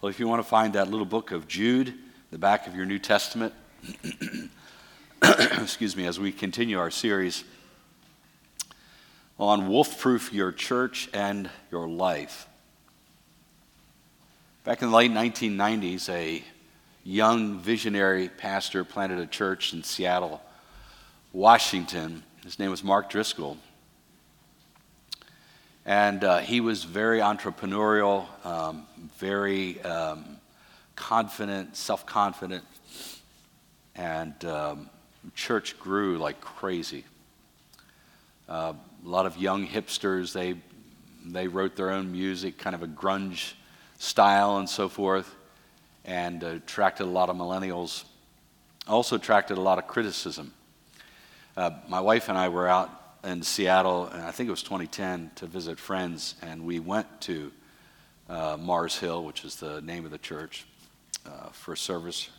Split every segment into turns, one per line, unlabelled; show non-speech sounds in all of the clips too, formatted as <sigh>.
Well, if you want to find that little book of Jude, the back of your New Testament, <coughs> excuse me, as we continue our series on wolf proof your church and your life. Back in the late 1990s, a young visionary pastor planted a church in Seattle, Washington. His name was Mark Driscoll. And uh, he was very entrepreneurial, um, very um, confident, self confident, and um, church grew like crazy. Uh, a lot of young hipsters, they, they wrote their own music, kind of a grunge style and so forth, and uh, attracted a lot of millennials. Also attracted a lot of criticism. Uh, my wife and I were out in Seattle, and I think it was 2010, to visit friends, and we went to uh, Mars Hill, which is the name of the church, uh, for service.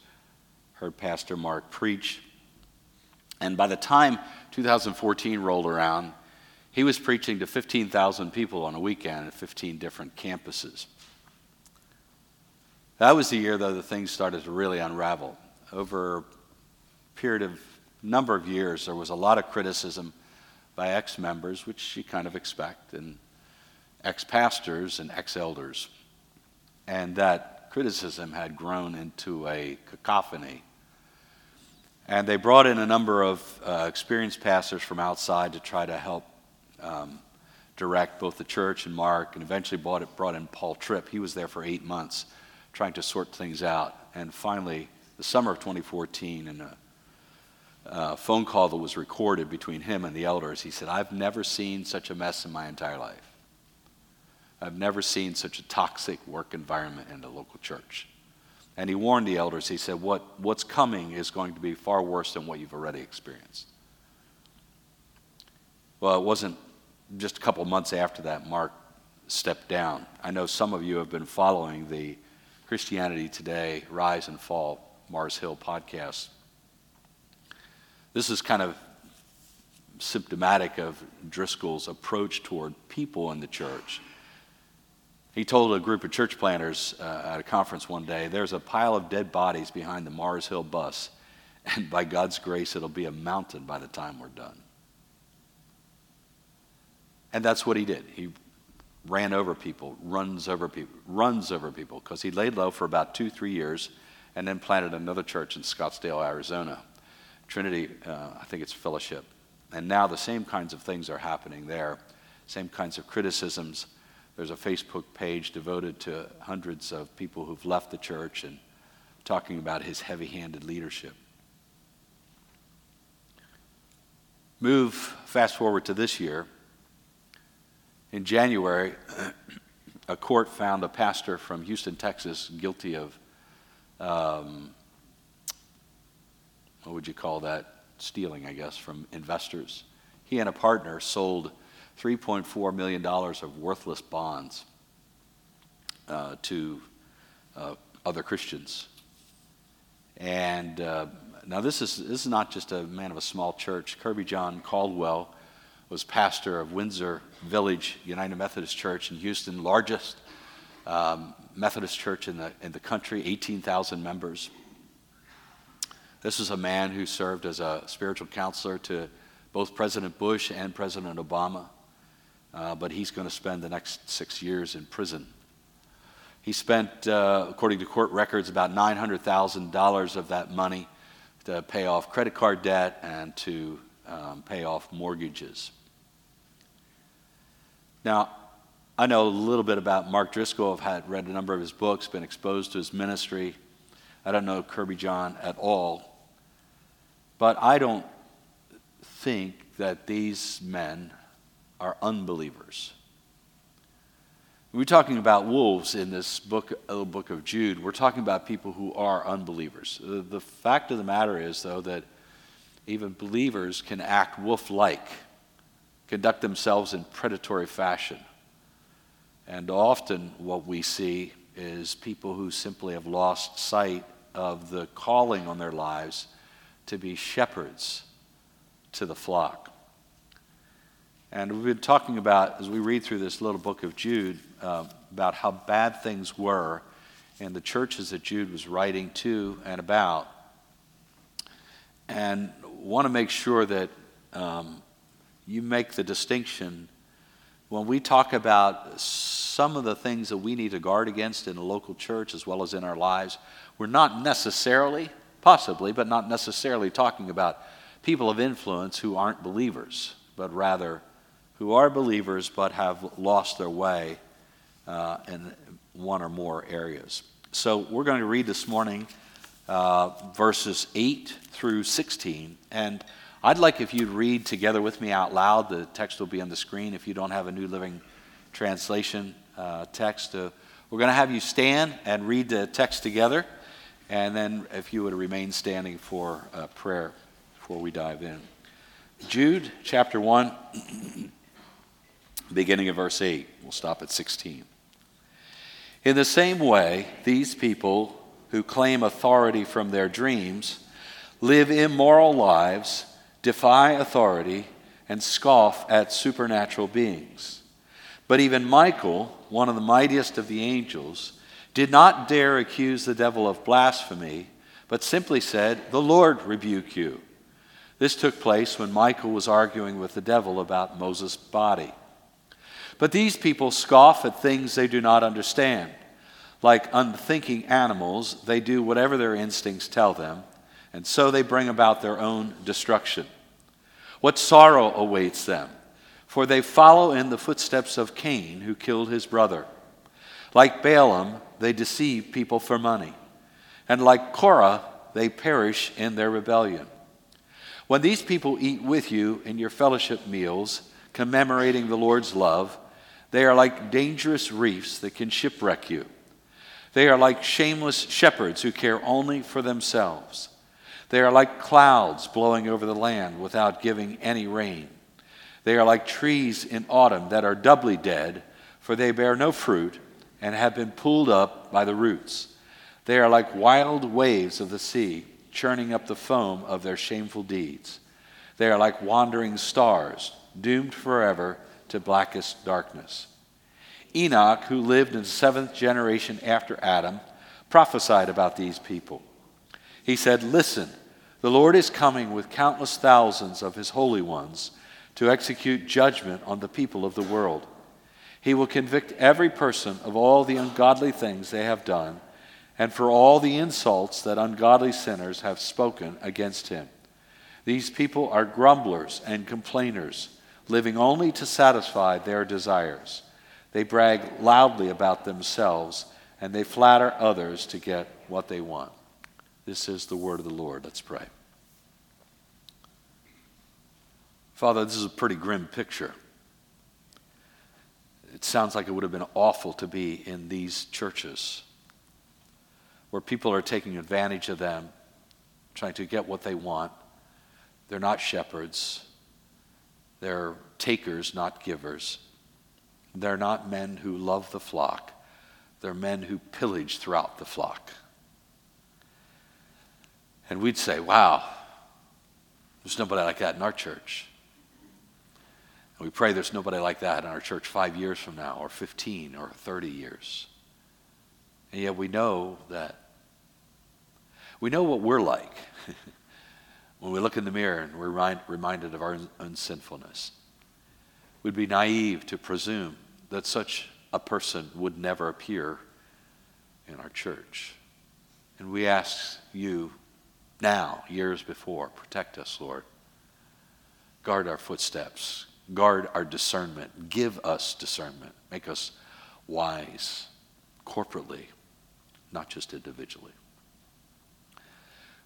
Heard Pastor Mark preach. And by the time 2014 rolled around, he was preaching to 15,000 people on a weekend at 15 different campuses. That was the year, though, that things started to really unravel. Over a period of number of years, there was a lot of criticism by ex members, which you kind of expect, and ex pastors and ex elders. And that criticism had grown into a cacophony. And they brought in a number of uh, experienced pastors from outside to try to help um, direct both the church and Mark, and eventually brought, it, brought in Paul Tripp. He was there for eight months trying to sort things out. And finally, the summer of 2014, in a uh, phone call that was recorded between him and the elders, he said, I've never seen such a mess in my entire life. I've never seen such a toxic work environment in the local church. And he warned the elders, he said, what, What's coming is going to be far worse than what you've already experienced. Well, it wasn't just a couple months after that, Mark stepped down. I know some of you have been following the Christianity Today Rise and Fall Mars Hill podcast this is kind of symptomatic of Driscoll's approach toward people in the church. He told a group of church planters uh, at a conference one day there's a pile of dead bodies behind the Mars Hill bus, <laughs> and by God's grace, it'll be a mountain by the time we're done. And that's what he did. He ran over people, runs over people, runs over people, because he laid low for about two, three years and then planted another church in Scottsdale, Arizona. Trinity, uh, I think it's fellowship. And now the same kinds of things are happening there, same kinds of criticisms. There's a Facebook page devoted to hundreds of people who've left the church and talking about his heavy handed leadership. Move fast forward to this year. In January, <clears throat> a court found a pastor from Houston, Texas, guilty of um, what would you call that? Stealing, I guess, from investors. He and a partner sold $3.4 million of worthless bonds uh, to uh, other Christians. And uh, now, this is, this is not just a man of a small church. Kirbyjon Caldwell was pastor of Windsor Village United Methodist Church in Houston, largest um, Methodist church in the, in the country, 18,000 members. This is a man who served as a spiritual counselor to both President Bush and President Obama, uh, but he's going to spend the next six years in prison. He spent, uh, according to court records, about $900,000 of that money to pay off credit card debt and to um, pay off mortgages. Now, I know a little bit about Mark Driscoll. I've had read a number of his books, been exposed to his ministry. I don't know Kirbyjon at all. But I don't think that these men are unbelievers. We're talking about wolves in this book, uh, book of Jude. We're talking about people who are unbelievers. The, the fact of the matter is, though, that even believers can act wolf like, conduct themselves in predatory fashion. And often what we see is people who simply have lost sight of the calling on their lives to be shepherds to the flock. And we've been talking about, as we read through this little book of Jude, uh, about how bad things were in the churches that Jude was writing to and about. And want to make sure that um, you make the distinction when we talk about some of the things that we need to guard against in a local church as well as in our lives. We're not necessarily, possibly, but not necessarily talking about people of influence who aren't believers, but rather who are believers but have lost their way uh, in one or more areas. So we're going to read this morning uh, verses 8 through 16. And I'd like if you'd read together with me out loud. The text will be on the screen if you don't have a New Living Translation uh, text. Uh, we're going to have you stand and read the text together. And then if you would remain standing for uh, prayer before we dive in. Jude chapter 1, <clears throat> beginning of verse 8. We'll stop at 16. In the same way, these people who claim authority from their dreams live immoral lives, defy authority, and scoff at supernatural beings. But even Michael, one of the mightiest of the angels, did not dare accuse the devil of blasphemy, but simply said, The Lord rebuke you. This took place when Michael was arguing with the devil about Moses' body. But these people scoff at things they do not understand. Like unthinking animals, they do whatever their instincts tell them, and so they bring about their own destruction. What sorrow awaits them, for they follow in the footsteps of Cain, who killed his brother. Like Balaam, they deceive people for money, and like Korah, they perish in their rebellion. When these people eat with you in your fellowship meals, commemorating the Lord's love, they are like dangerous reefs that can shipwreck you. They are like shameless shepherds who care only for themselves. They are like clouds blowing over the land without giving any rain. They are like trees in autumn that are doubly dead, for they bear no fruit and have been pulled up by the roots. They are like wild waves of the sea, churning up the foam of their shameful deeds. They are like wandering stars, doomed forever to blackest darkness. Enoch, who lived in the seventh generation after Adam, prophesied about these people. He said, Listen, the Lord is coming with countless thousands of his holy ones to execute judgment on the people of the world. He will convict every person of all the ungodly things they have done and for all the insults that ungodly sinners have spoken against him. These people are grumblers and complainers, living only to satisfy their desires. They brag loudly about themselves and they flatter others to get what they want. This is the word of the Lord. Let's pray. Father, this is a pretty grim picture. It sounds like it would have been awful to be in these churches where people are taking advantage of them, trying to get what they want. They're not shepherds, they're takers, not givers. They're not men who love the flock, they're men who pillage throughout the flock. And we'd say, wow, there's nobody like that in our church. We pray there's nobody like that in our church five years from now, or 15, or 30 years. And yet we know that. We know what we're like <laughs> when we look in the mirror and we're reminded of our own sinfulness We'd be naive to presume that such a person would never appear in our church. And we ask you now, years before, protect us, Lord. Guard our footsteps, guard our discernment, give us discernment, make us wise corporately, not just individually.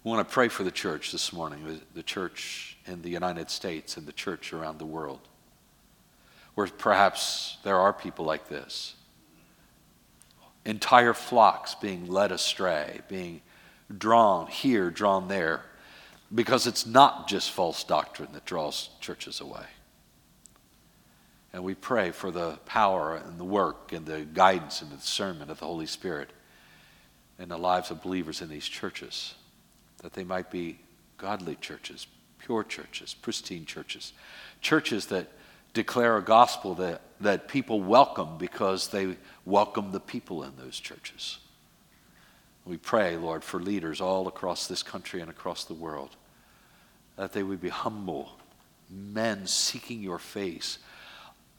We want to pray for the church this morning, the church in the United States and the church around the world where perhaps there are people like this. Entire flocks being led astray, being drawn here, drawn there, because it's not just false doctrine that draws churches away. And we pray for the power and the work and the guidance and the discernment of the Holy Spirit in the lives of believers in these churches, that they might be godly churches, pure churches, pristine churches, churches that declare a gospel that, that people welcome because they welcome the people in those churches. We pray, Lord, for leaders all across this country and across the world, that they would be humble, men seeking your face,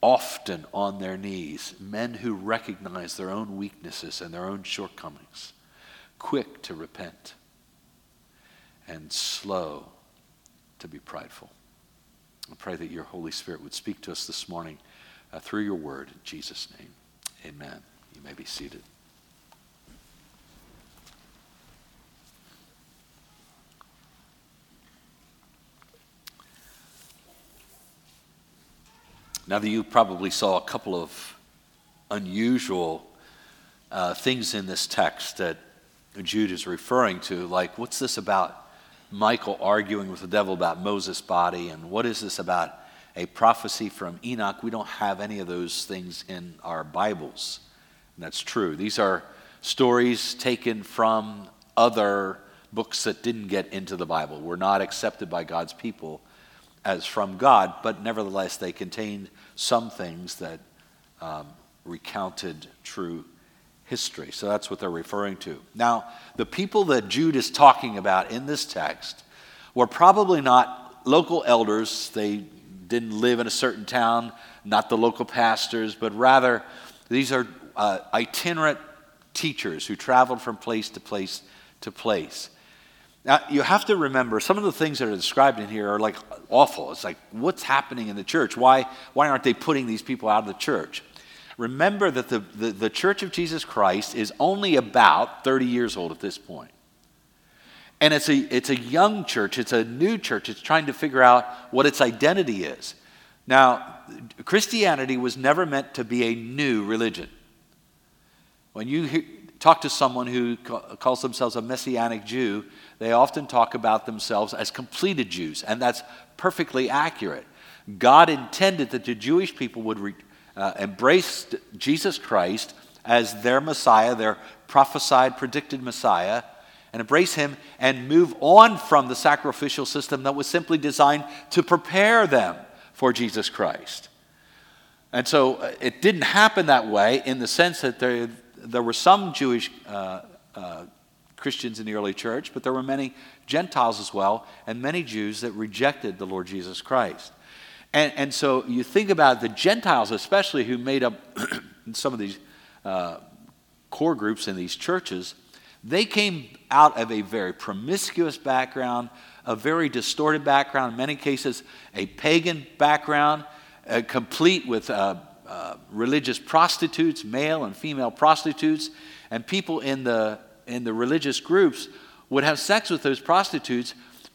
often on their knees, men who recognize their own weaknesses and their own shortcomings, quick to repent, and slow to be prideful. I pray that your Holy Spirit would speak to us this morning uh, through your word. In Jesus' name, amen. You may be seated. Now that you probably saw a couple of unusual uh, things in this text that Jude is referring to, like what's this about Michael arguing with the devil about Moses' body, and what is this about a prophecy from Enoch? We don't have any of those things in our Bibles. And that's true. These are stories taken from other books that didn't get into the Bible, were not accepted by God's people as from God, but nevertheless they contained some things that um, recounted true history. So that's what they're referring to. Now, the people that Jude is talking about in this text were probably not local elders. They didn't live in a certain town, not the local pastors, but rather these are uh, itinerant teachers who traveled from place to place to place. Now, you have to remember some of the things that are described in here are like awful. It's like, what's happening in the church? Why, why aren't they putting these people out of the church? Remember that the, the, the church of Jesus Christ is only about 30 years old at this point. And it's a, it's a young church, it's a new church, it's trying to figure out what its identity is. Now, Christianity was never meant to be a new religion. When you hear, talk to someone who calls themselves a Messianic Jew, they often talk about themselves as completed Jews, and that's perfectly accurate. God intended that the Jewish people would re, uh, embrace Jesus Christ as their Messiah, their prophesied, predicted Messiah, and embrace him and move on from the sacrificial system that was simply designed to prepare them for Jesus Christ. And so uh, it didn't happen that way in the sense that there, there were some Jewish uh, uh, Christians in the early church, but there were many Gentiles as well, and many Jews that rejected the Lord Jesus Christ. And, and so you think about the Gentiles, especially who made up <clears throat> some of these uh, core groups in these churches, they came out of a very promiscuous background, a very distorted background, in many cases, a pagan background, uh, complete with uh, uh, religious prostitutes, male and female prostitutes, and people in the in the religious groups would have sex with those prostitutes.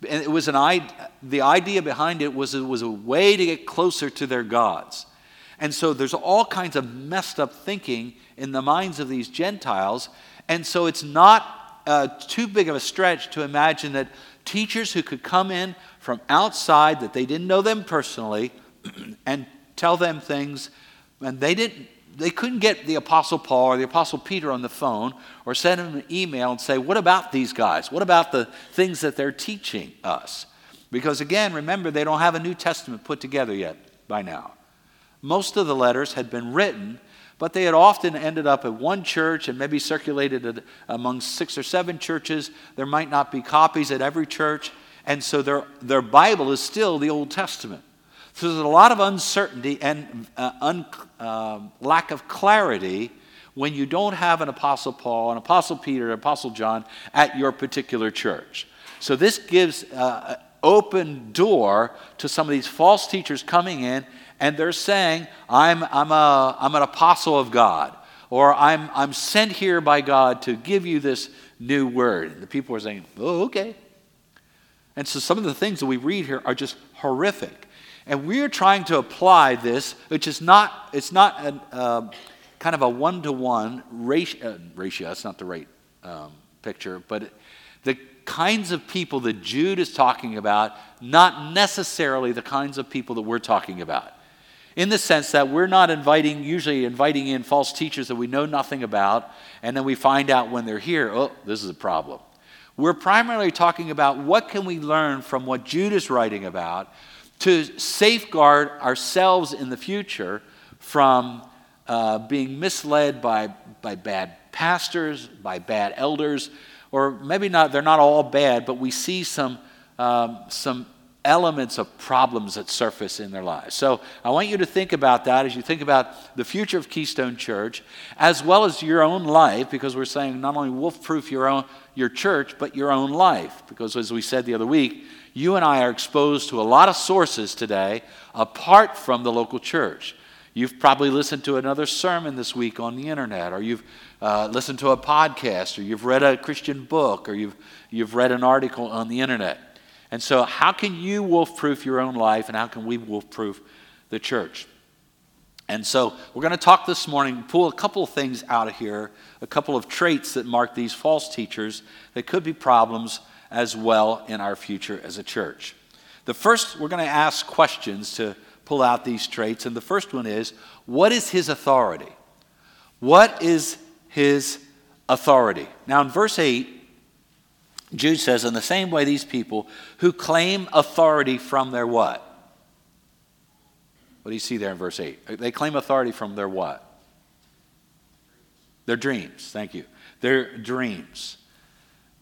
And it was an the idea behind it was it was a way to get closer to their gods. And so there's all kinds of messed up thinking in the minds of these Gentiles. And so it's not uh, too big of a stretch to imagine that teachers who could come in from outside, that they didn't know them personally, <clears throat> and tell them things, and they didn't they couldn't get the Apostle Paul or the Apostle Peter on the phone or send him an email and say, What about these guys? What about the things that they're teaching us? Because again, remember, they don't have a New Testament put together yet by now. Most of the letters had been written, but they had often ended up at one church and maybe circulated among six or seven churches. There might not be copies at every church, and so their, their Bible is still the Old Testament. So there's a lot of uncertainty and uh, un, uh, lack of clarity when you don't have an Apostle Paul, an Apostle Peter, an Apostle John at your particular church. So this gives uh, an open door to some of these false teachers coming in, and they're saying, I'm, I'm, a, I'm an apostle of God, or I'm, I'm sent here by God to give you this new word. And the people are saying, oh, okay. And so some of the things that we read here are just horrific. And we're trying to apply this, which is not, it's not a, uh, kind of a one-to-one ratio, uh, ratio, that's not the right um, picture, but the kinds of people that Jude is talking about, not necessarily the kinds of people that we're talking about. In the sense that we're not inviting, usually inviting in false teachers that we know nothing about, and then we find out when they're here, oh, this is a problem. We're primarily talking about what can we learn from what Jude is writing about to safeguard ourselves in the future from uh, being misled by, by bad pastors, by bad elders, or maybe not, they're not all bad, but we see some, um, some elements of problems that surface in their lives. So I want you to think about that as you think about the future of Keystone Church, as well as your own life, because we're saying not only wolf proof your own your church, but your own life. Because as we said the other week, you and I are exposed to a lot of sources today apart from the local church. You've probably listened to another sermon this week on the internet, or you've uh, listened to a podcast, or you've read a Christian book, or you've, you've read an article on the internet. And so, how can you wolf proof your own life, and how can we wolf proof the church? And so, we're going to talk this morning, pull a couple of things out of here, a couple of traits that mark these false teachers that could be problems as well in our future as a church. The first, we're going to ask questions to pull out these traits. And the first one is what is his authority? What is his authority? Now, in verse 8, Jude says, in the same way, these people who claim authority from their what? What do you see there in verse 8? They claim authority from their what? Their dreams. Thank you. Their dreams.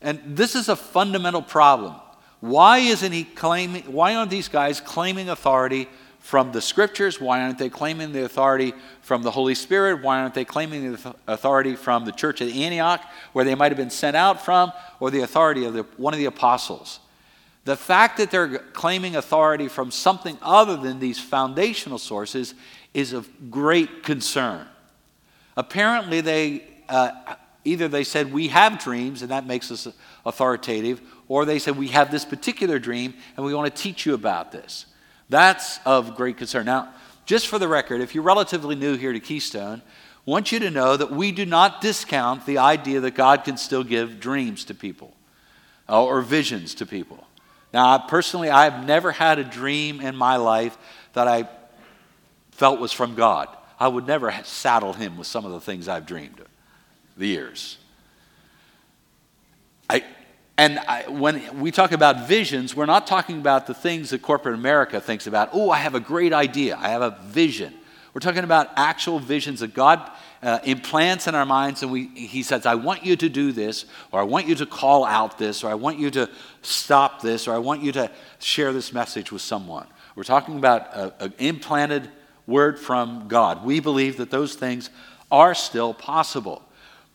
And this is a fundamental problem. Why isn't he claiming, why aren't these guys claiming authority from the scriptures? Why aren't they claiming the authority from the Holy Spirit? Why aren't they claiming the authority from the church at Antioch, where they might have been sent out from, or the authority of the, one of the apostles? The fact that they're claiming authority from something other than these foundational sources is of great concern. Apparently, they uh, either they said, We have dreams, and that makes us authoritative, or they said, We have this particular dream, and we want to teach you about this. That's of great concern. Now, just for the record, if you're relatively new here to Keystone, I want you to know that we do not discount the idea that God can still give dreams to people uh, or visions to people. Now, personally, I've never had a dream in my life that I felt was from God. I would never saddle him with some of the things I've dreamed of the years. I, and I, when we talk about visions, we're not talking about the things that corporate America thinks about. Oh, I have a great idea. I have a vision. We're talking about actual visions that God uh, implants in our minds, and we, He says, I want you to do this, or I want you to call out this, or I want you to stop this, or I want you to share this message with someone. We're talking about an implanted word from God. We believe that those things are still possible.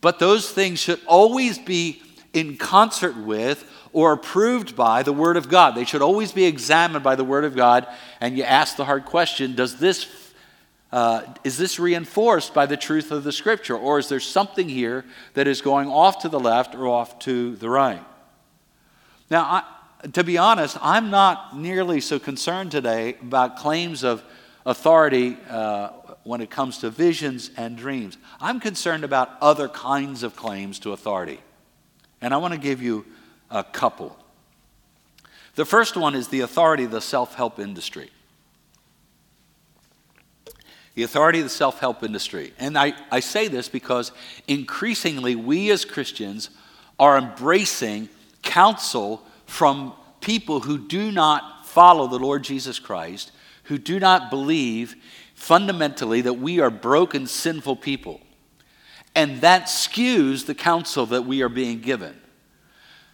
But those things should always be in concert with or approved by the Word of God. They should always be examined by the Word of God. And you ask the hard question Does this, uh, is this reinforced by the truth of the Scripture? Or is there something here that is going off to the left or off to the right? Now, I, to be honest, I'm not nearly so concerned today about claims of authority uh, when it comes to visions and dreams. I'm concerned about other kinds of claims to authority. And I want to give you a couple. The first one is the authority of the self help industry. The authority of the self help industry. And I, I say this because increasingly we as Christians are embracing counsel from people who do not follow the Lord Jesus Christ, who do not believe fundamentally that we are broken, sinful people. And that skews the counsel that we are being given.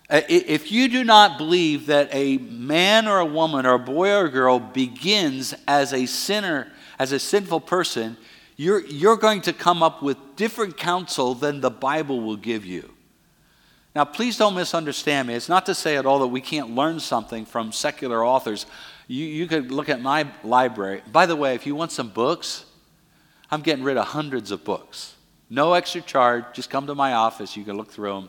Uh, if you do not believe that a man or a woman or a boy or a girl begins as a sinner, as a sinful person, you're, you're going to come up with different counsel than the Bible will give you. Now, please don't misunderstand me. It's not to say at all that we can't learn something from secular authors. You, you could look at my library. By the way, if you want some books, I'm getting rid of hundreds of books. No extra charge. Just come to my office. You can look through them,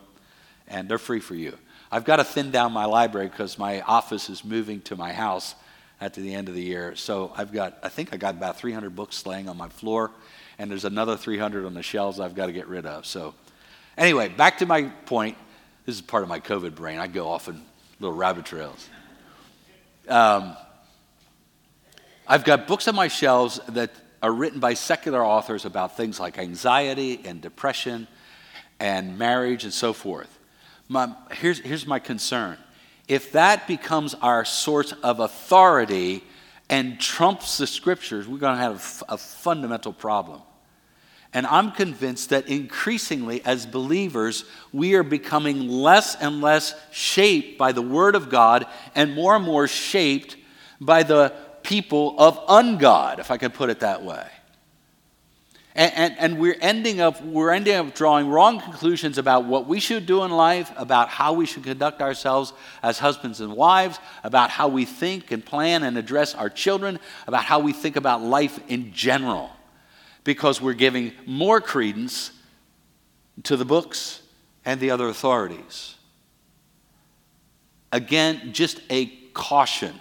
and they're free for you. I've got to thin down my library because my office is moving to my house at the end of the year. So I've got, I think I got about 300 books laying on my floor, and there's another 300 on the shelves I've got to get rid of. So, anyway, back to my point. This is part of my COVID brain. I go off in little rabbit trails. Um, I've got books on my shelves that are written by secular authors about things like anxiety and depression and marriage and so forth. My, here's, here's my concern. If that becomes our source of authority and trumps the scriptures, we're going to have a fundamental problem. And I'm convinced that increasingly, as believers, we are becoming less and less shaped by the Word of God and more and more shaped by the people of ungod, if I could put it that way. And, and, and, we're, ending up, we're ending up drawing wrong conclusions about what we should do in life, about how we should conduct ourselves as husbands and wives, about how we think and plan and address our children, about how we think about life in general because we're giving more credence to the books and the other authorities. Again, just a caution.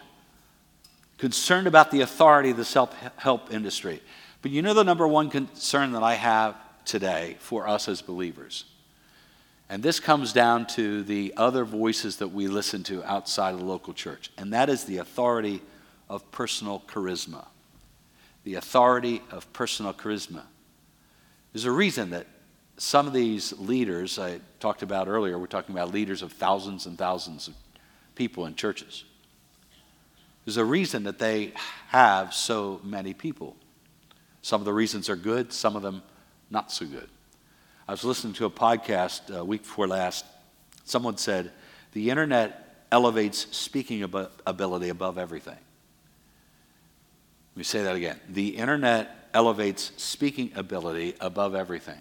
Concerned about the authority of the self help industry. But you know the number one concern that I have today for us as believers? And this comes down to the other voices that we listen to outside of the local church, and that is the authority of personal charisma the authority of personal charisma. There's a reason that some of these leaders I talked about earlier, we're talking about leaders of thousands and thousands of people in churches. There's a reason that they have so many people. Some of the reasons are good, some of them not so good. I was listening to a podcast a uh, week before last. Someone said, The internet elevates speaking ability above everything. Let me say that again. The internet elevates speaking ability above everything.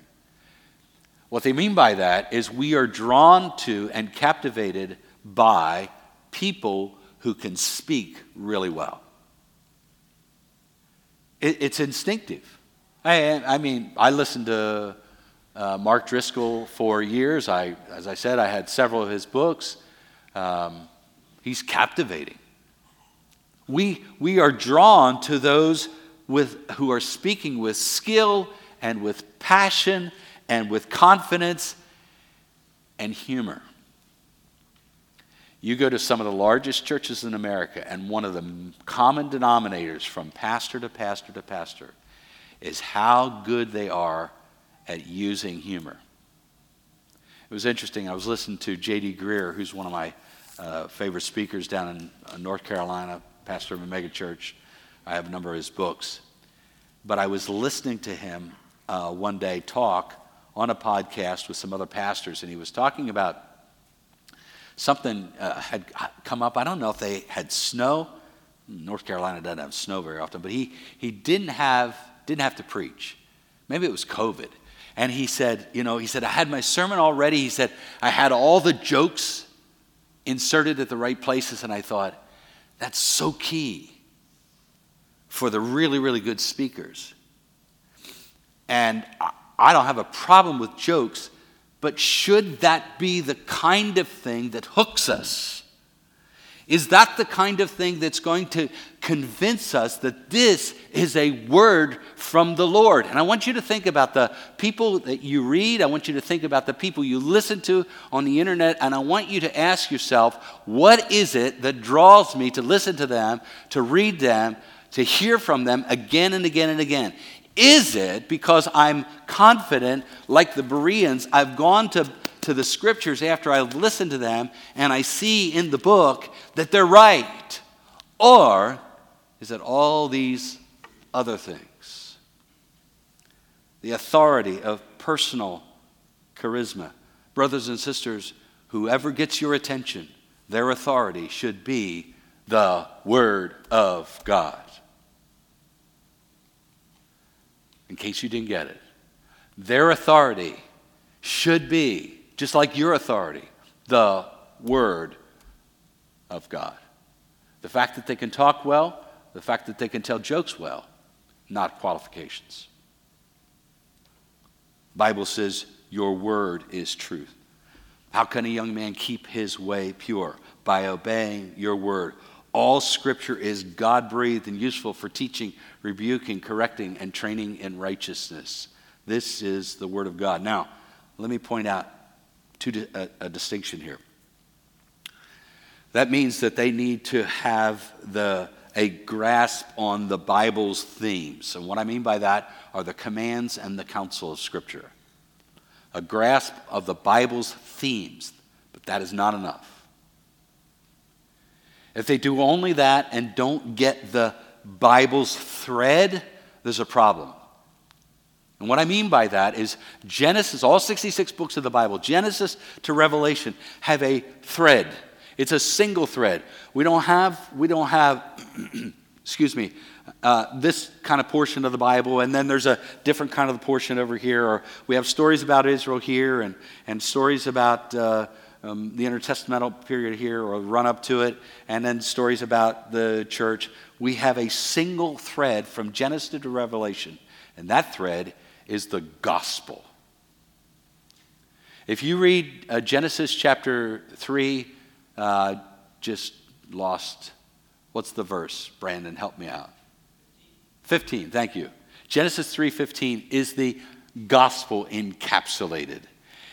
What they mean by that is we are drawn to and captivated by people who can speak really well. It, it's instinctive. I, I, mean, I listened to uh, Mark Driscoll for years. I, as I said, I had several of his books. Um, he's captivating. We, we are drawn to those with, who are speaking with skill and with passion and with confidence and humor. You go to some of the largest churches in America, and one of the common denominators from pastor to pastor to pastor is how good they are at using humor. It was interesting. I was listening to J.D. Greear, who's one of my uh, favorite speakers down in uh, North Carolina, pastor of a megachurch. I have a number of his books. But I was listening to him uh, one day talk on a podcast with some other pastors, and he was talking about something uh, had come up. I don't know if they had snow. North Carolina doesn't have snow very often, but he, he didn't, have, didn't have to preach. Maybe it was COVID. And he said, you know, he said, I had my sermon already. He said, I had all the jokes inserted at the right places, and I thought, that's so key for the really, really good speakers. And I don't have a problem with jokes, but should that be the kind of thing that hooks us? Is that the kind of thing that's going to convince us that this is a word from the Lord? And I want you to think about the people that you read. I want you to think about the people you listen to on the internet. And I want you to ask yourself, what is it that draws me to listen to them, to read them, to hear from them again and again and again? Is it because I'm confident, like the Bereans, I've gone to to the scriptures after I've listened to them and I see in the book that they're right? Or is it all these other things? The authority of personal charisma. Brothers and sisters, whoever gets your attention, their authority should be the Word of God. In case you didn't get it, their authority should be just like your authority, the Word of God. The fact that they can talk well, the fact that they can tell jokes well, not qualifications. Bible says your word is truth. How can a young man keep his way pure? By obeying your word. All scripture is God breathed and useful for teaching, rebuking, correcting, and training in righteousness. This is the word of God. Now, let me point out two, a, uh, a distinction here. That means that they need to have the, a grasp on the Bible's themes. And what I mean by that are the commands and the counsel of Scripture. A grasp of the Bible's themes, but that is not enough. If they do only that and don't get the Bible's thread, there's a problem. And what I mean by that is Genesis, all 66 books of the Bible, Genesis to Revelation, have a thread. It's a single thread. We don't have, we don't have, <clears throat> excuse me, uh, this kind of portion of the Bible, and then there's a different kind of portion over here, or we have stories about Israel here, and, and stories about uh, um, the intertestamental period here, or run up to it, and then stories about the church. We have a single thread from Genesis to Revelation, and that thread is the gospel. If you read uh, Genesis chapter 3, uh, just lost, what's the verse? Brandon, help me out. 15, thank you. Genesis 3:15 is the gospel encapsulated.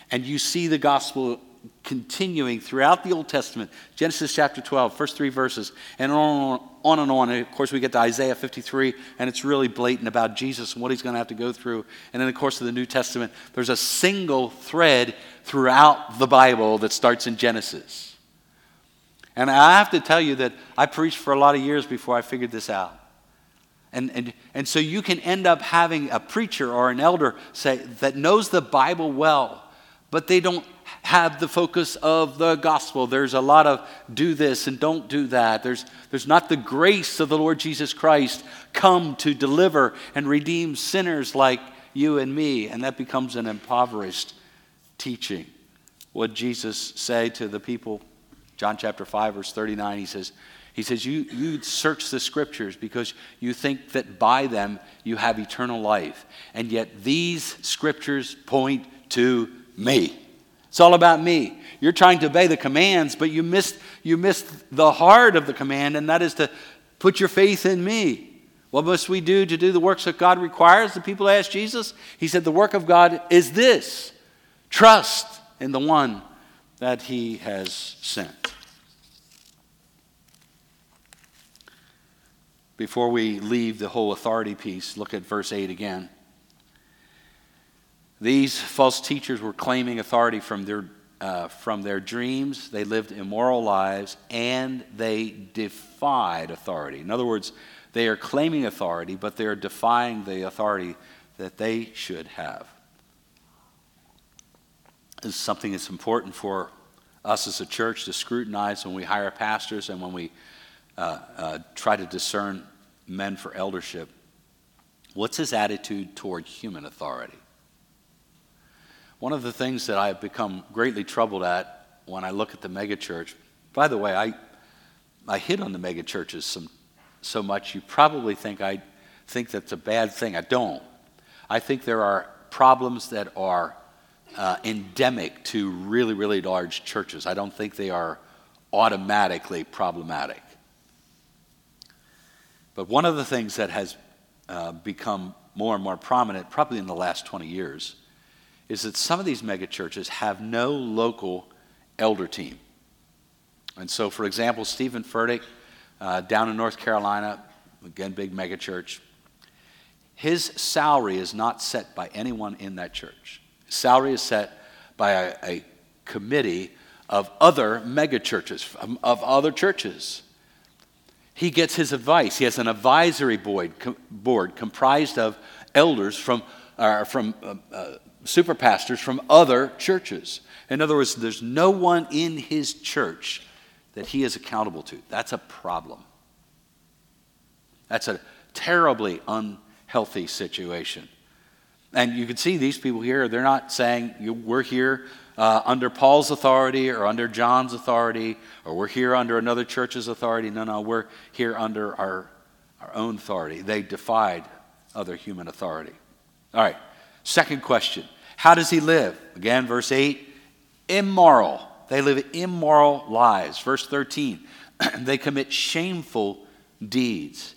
And you see the gospel continuing throughout the Old Testament, Genesis chapter 12, first three verses, and on, on and on. And of course, we get to Isaiah 53, and it's really blatant about Jesus and what he's going to have to go through. And in the course of the New Testament, there's a single thread throughout the Bible that starts in Genesis. And I have to tell you that I preached for a lot of years before I figured this out. And, and, and so you can end up having a preacher or an elder say that knows the Bible well, but they don't have the focus of the gospel. There's a lot of do this and don't do that. There's, there's not the grace of the Lord Jesus Christ come to deliver and redeem sinners like you and me. And that becomes an impoverished teaching. What Jesus say to the people, John chapter 5, verse 39, he says, he says, you, you search the scriptures because you think that by them you have eternal life. And yet these scriptures point to me. It's all about me. You're trying to obey the commands, but you missed, you missed the heart of the command, and that is to put your faith in me. What must we do to do the works that God requires? The people asked Jesus. He said, The work of God is this trust in the one that he has sent. Before we leave the whole authority piece, look at verse 8 again. These false teachers were claiming authority from their, uh, from their dreams. They lived immoral lives and they defied authority. In other words, they are claiming authority, but they are defying the authority that they should have. This is something that's important for us as a church to scrutinize when we hire pastors and when we uh, uh, try to discern men for eldership. What's his attitude toward human authority? One of the things that I have become greatly troubled at when I look at the megachurch, by the way, I, I hit on the megachurches so much you probably think I think that's a bad thing. I don't. I think there are problems that are uh, endemic to really, really large churches. I don't think they are automatically problematic. But one of the things that has uh, become more and more prominent, probably in the last 20 years, is that some of these megachurches have no local elder team. And so, for example, Steven Furtick uh, down in North Carolina, again, big megachurch, his salary is not set by anyone in that church. His salary is set by a, a committee of other megachurches, of other churches. He gets his advice. He has an advisory board, com, board comprised of elders from, uh, from uh, uh, super pastors from other churches. In other words, there's no one in his church that he is accountable to. That's a problem. That's a terribly unhealthy situation. And you can see these people here, they're not saying, we're here uh, under Paul's authority or under John's authority, or we're here under another church's authority. No, no, we're here under our, our own authority. They defied other human authority. All right, second question how does he live? Again, verse 8 immoral. They live immoral lives. Verse 13 <clears throat> they commit shameful deeds.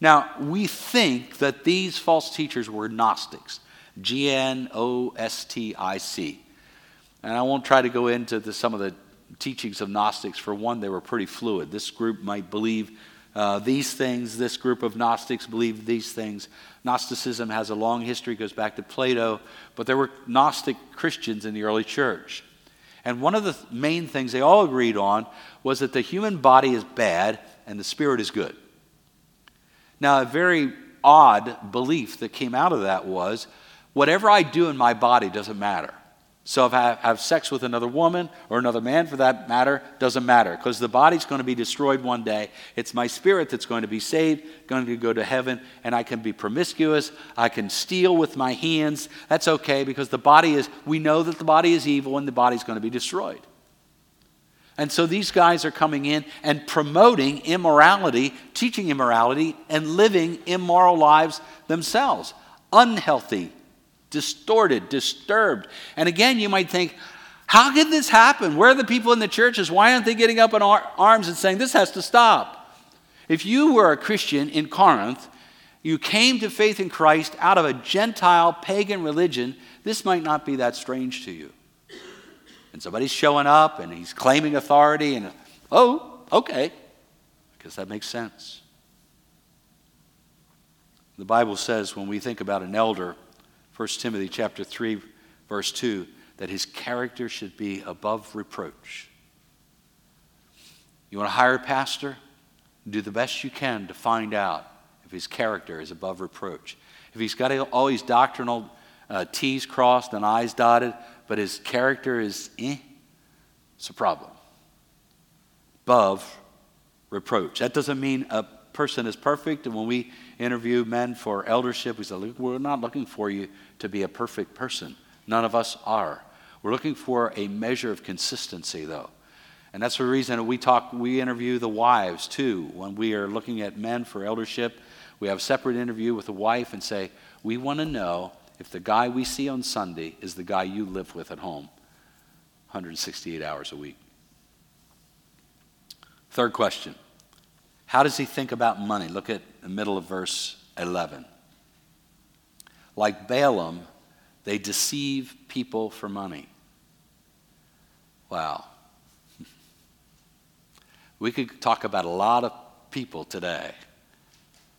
Now, we think that these false teachers were Gnostics. G N O S T I C. And I won't try to go into the, some of the teachings of Gnostics. For one, they were pretty fluid. This group might believe uh, these things, this group of Gnostics believed these things. Gnosticism has a long history, goes back to Plato, but there were Gnostic Christians in the early church. And one of the main things they all agreed on was that the human body is bad and the spirit is good. Now, a very odd belief that came out of that was whatever I do in my body doesn't matter. So if I have sex with another woman or another man for that matter, doesn't matter because the body's going to be destroyed one day. It's my spirit that's going to be saved, going to go to heaven, and I can be promiscuous. I can steal with my hands. That's okay because the body is, we know that the body is evil and the body's going to be destroyed. And so these guys are coming in and promoting immorality, teaching immorality, and living immoral lives themselves. Unhealthy distorted, disturbed. And again, you might think, how did this happen? Where are the people in the churches? Why aren't they getting up in arms and saying, this has to stop? If you were a Christian in Corinth, you came to faith in Christ out of a Gentile pagan religion, this might not be that strange to you. And somebody's showing up and he's claiming authority, and oh, okay, because that makes sense. The Bible says when we think about an elder, 1 Timothy chapter 3 verse 2 that his character should be above reproach. You want to hire a pastor? Do the best you can to find out if his character is above reproach. If he's got all these doctrinal uh, T's crossed and I's dotted, but his character is eh, it's a problem. Above reproach. That doesn't mean a person is perfect. And when we interview men for eldership, we said, we're not looking for you to be a perfect person. None of us are. We're looking for a measure of consistency, though. And that's the reason we talk, we interview the wives too. When we are looking at men for eldership, we have a separate interview with the wife and say, we want to know if the guy we see on Sunday is the guy you live with at home 168 hours a week. Third question How does he think about money? Look at the middle of verse 11. Like Balaam, they deceive people for money. Wow. <laughs> We could talk about a lot of people today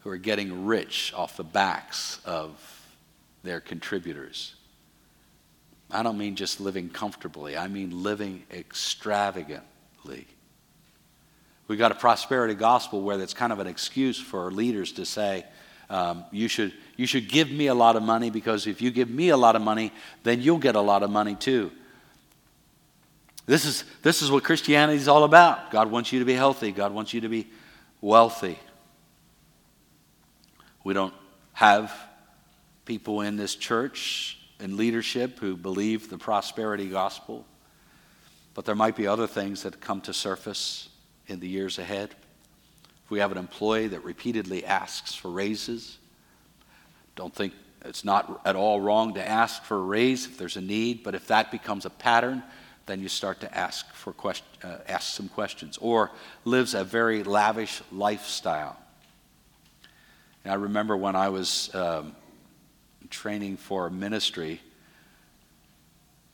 who are getting rich off the backs of their contributors. I don't mean just living comfortably, I mean living extravagantly. We got a prosperity gospel where that's kind of an excuse for leaders to say, um, you, should, you should give me a lot of money because if you give me a lot of money, then you'll get a lot of money too. This is, this is what Christianity is all about. God wants you to be healthy, God wants you to be wealthy. We don't have people in this church and leadership who believe the prosperity gospel, but there might be other things that come to surface in the years ahead. If we have an employee that repeatedly asks for raises, don't think it's not at all wrong to ask for a raise if there's a need, but if that becomes a pattern, then you start to ask for question, uh, ask some questions. Or lives a very lavish lifestyle. And I remember when I was um, training for ministry,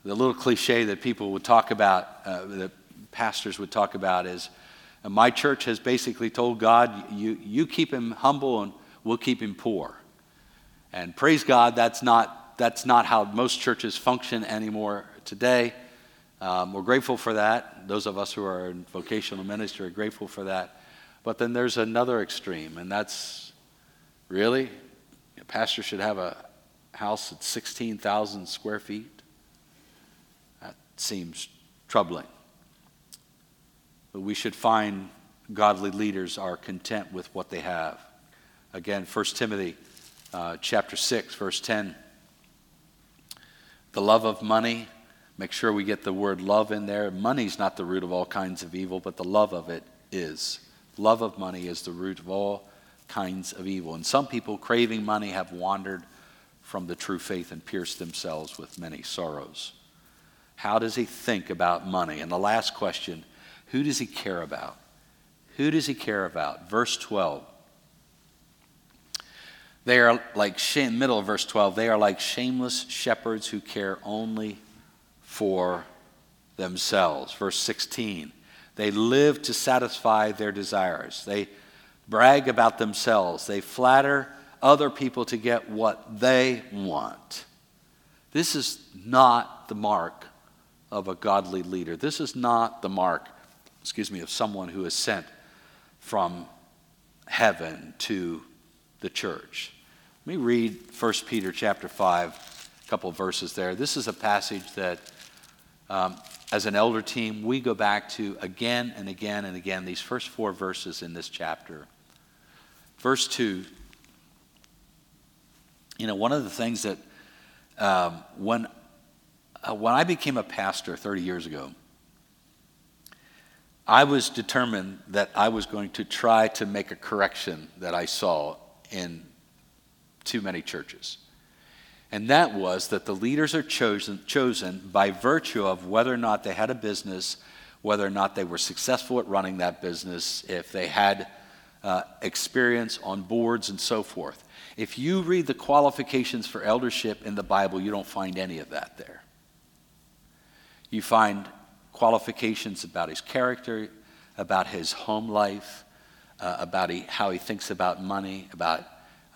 the little cliche that people would talk about, uh, that pastors would talk about, is and my church has basically told God, you, you keep him humble and we'll keep him poor. And praise God, that's not, that's not how most churches function anymore today. Um, we're grateful for that. Those of us who are in vocational ministry are grateful for that. But then there's another extreme, and that's really, a pastor should have a house that's 16,000 square feet. That seems troubling. But we should find godly leaders are content with what they have. Again, 1 Timothy uh, chapter 6, verse 10. The love of money, make sure we get the word love in there. Money's not the root of all kinds of evil, but the love of it is. Love of money is the root of all kinds of evil. And some people craving money have wandered from the true faith and pierced themselves with many sorrows. How does he think about money? And the last question who does he care about? Who does he care about? Verse 12. They are like, shame, middle of verse 12, they are like shameless shepherds who care only for themselves. Verse 16, they live to satisfy their desires. They brag about themselves. They flatter other people to get what they want. This is not the mark of a godly leader. This is not the mark excuse me, of someone who is sent from heaven to the church. Let me read 1 Peter chapter 5, a couple of verses there. This is a passage that, um, as an elder team, we go back to again and again and again, these first four verses in this chapter. Verse 2, you know, one of the things that um, when, uh, when I became a pastor 30 years ago, I was determined that I was going to try to make a correction that I saw in too many churches. And that was that the leaders are chosen, chosen by virtue of whether or not they had a business, whether or not they were successful at running that business, if they had uh, experience on boards and so forth. If you read the qualifications for eldership in the Bible, you don't find any of that there. You find qualifications about his character, about his home life, uh, about he, how he thinks about money, about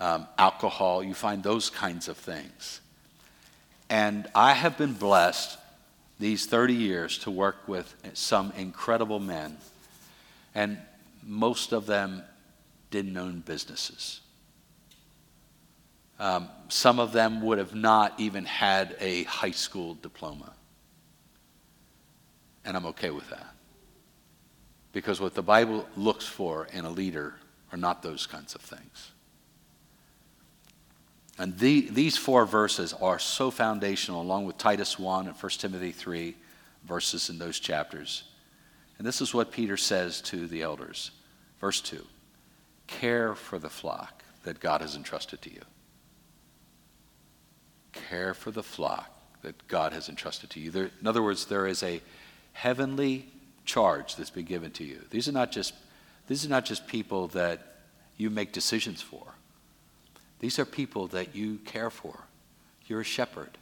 um, alcohol. You find those kinds of things. And I have been blessed these 30 years to work with some incredible men, and most of them didn't own businesses. Um, some of them would have not even had a high school diploma. And I'm okay with that. Because what the Bible looks for in a leader are not those kinds of things. And the, these four verses are so foundational, along with Titus 1 and 1 Timothy 3 verses in those chapters. And this is what Peter says to the elders. Verse 2 Care for the flock that God has entrusted to you. Care for the flock that God has entrusted to you. There, in other words, there is a heavenly charge that's been given to you. These are not just, these are not just people that you make decisions for. These are people that you care for. You're a shepherd.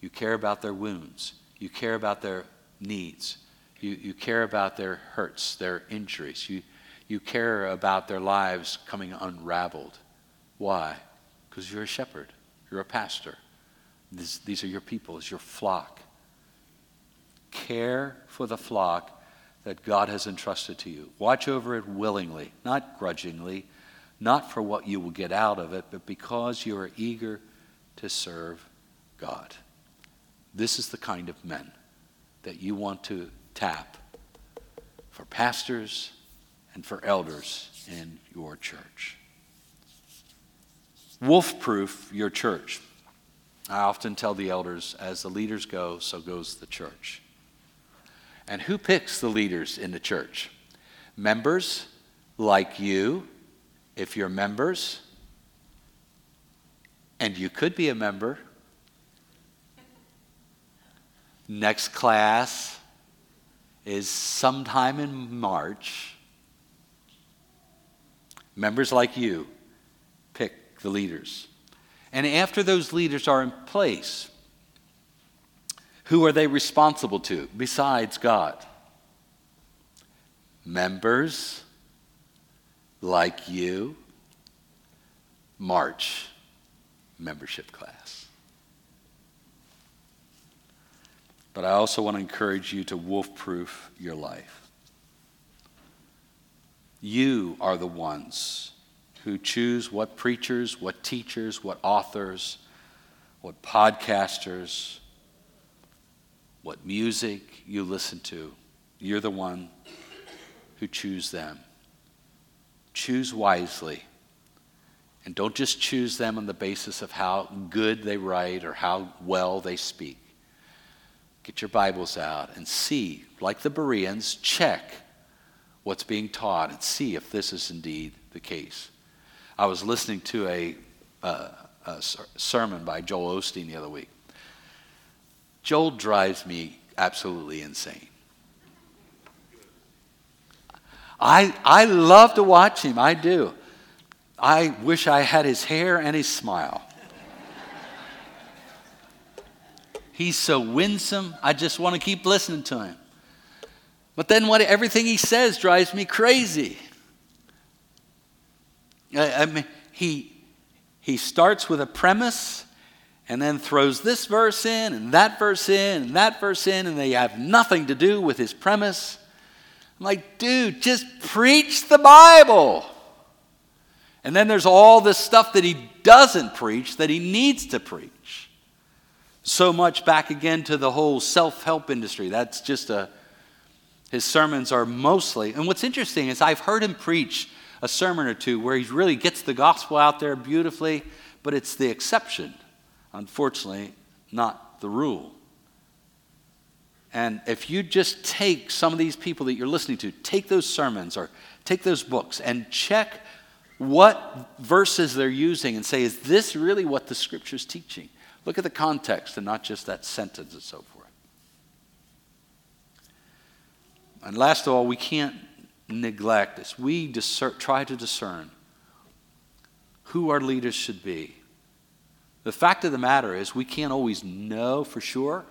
You care about their wounds. You care about their needs. You, you care about their hurts, their injuries. You, you care about their lives coming unraveled. Why? Because you're a shepherd. You're a pastor. This, these are your people, it's your flock. Care for the flock that God has entrusted to you. Watch over it willingly, not grudgingly, not for what you will get out of it, but because you are eager to serve God. This is the kind of men that you want to tap for pastors and for elders in your church. Wolf proof your church. I often tell the elders, as the leaders go, so goes the church. And who picks the leaders in the church? Members like you, if you're members, and you could be a member. Next class is sometime in March. Members like you pick the leaders. And after those leaders are in place, who are they responsible to besides God? Members like you, March membership class. But I also want to encourage you to wolf proof your life. You are the ones who choose what preachers, what teachers, what authors, what podcasters, what music you listen to. You're the one who choose them. Choose wisely. And don't just choose them on the basis of how good they write or how well they speak. Get your Bibles out and see, like the Bereans, check what's being taught and see if this is indeed the case. I was listening to a, uh, a sermon by Joel Osteen the other week. Joel drives me absolutely insane. I, I love to watch him, I do. I wish I had his hair and his smile. He's so winsome, I just want to keep listening to him. But then what everything he says drives me crazy. I, I mean, he, he starts with a premise and then throws this verse in and that verse in and that verse in, and they have nothing to do with his premise. I'm like, dude, just preach the Bible. And then there's all this stuff that he doesn't preach that he needs to preach. so much back again to the whole self help industry. That's just a, his sermons are mostly, and what's interesting is I've heard him preach a sermon or two where he really gets the gospel out there beautifully, but it's the exception, unfortunately, not the rule. And if you just take some of these people that you're listening to, take those sermons or take those books and check what verses they're using and say, is this really what the scripture's teaching? Look at the context and not just that sentence and so forth. And last of all, we can't neglect this. we discern, try to discern who our leaders should be. The fact of the matter is, we can't always know for sure.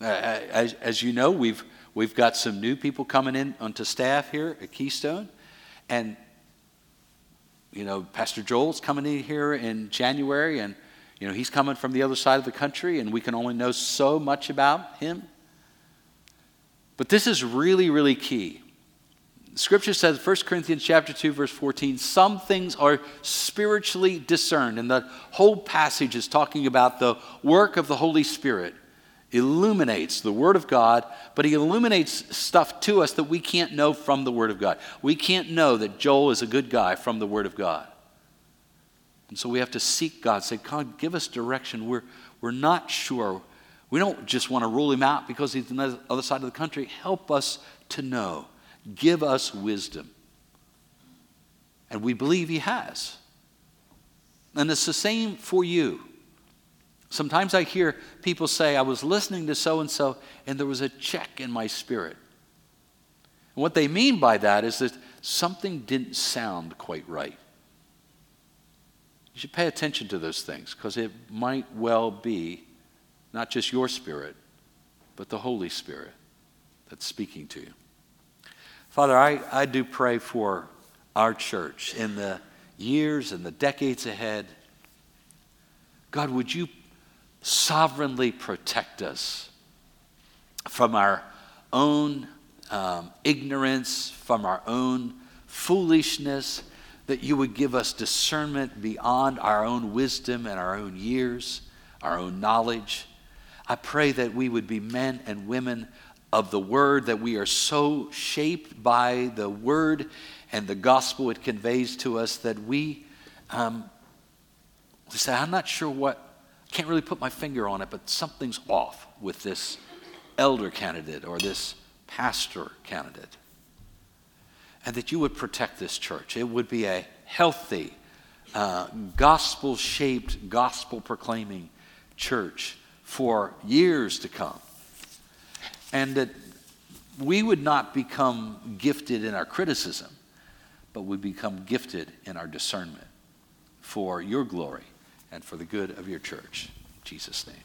Uh, uh, as, as you know, we've, we've got some new people coming in onto staff here at Keystone. And, you know, Pastor Joel's coming in here in January, and you know, he's coming from the other side of the country, and we can only know so much about him. But this is really, really key. Scripture says, 1 Corinthians chapter 2, verse 14, some things are spiritually discerned. And the whole passage is talking about the work of the Holy Spirit. Illuminates the Word of God, but He illuminates stuff to us that we can't know from the Word of God. We can't know that Joel is a good guy from the Word of God. And so we have to seek God, say, God, give us direction. We're, we're not sure. We don't just want to rule him out because he's on the other side of the country. Help us to know. Give us wisdom. And we believe he has. And it's the same for you. Sometimes I hear people say, I was listening to so and so, and there was a check in my spirit. And what they mean by that is that something didn't sound quite right. You should pay attention to those things because it might well be not just your spirit, but the Holy Spirit that's speaking to you. Father, I, I do pray for our church in the years and the decades ahead. God, would you sovereignly protect us from our own um, ignorance, from our own foolishness, that you would give us discernment beyond our own wisdom and our own years, our own knowledge. I pray that we would be men and women of the word, that we are so shaped by the word and the gospel it conveys to us that we, um, we say, I'm not sure what, can't really put my finger on it, but something's off with this elder candidate or this pastor candidate and that you would protect this church. It would be a healthy, uh, gospel shaped, gospel proclaiming church for years to come. And that we would not become gifted in our criticism, but we become gifted in our discernment for your glory and for the good of your church. In Jesus' name.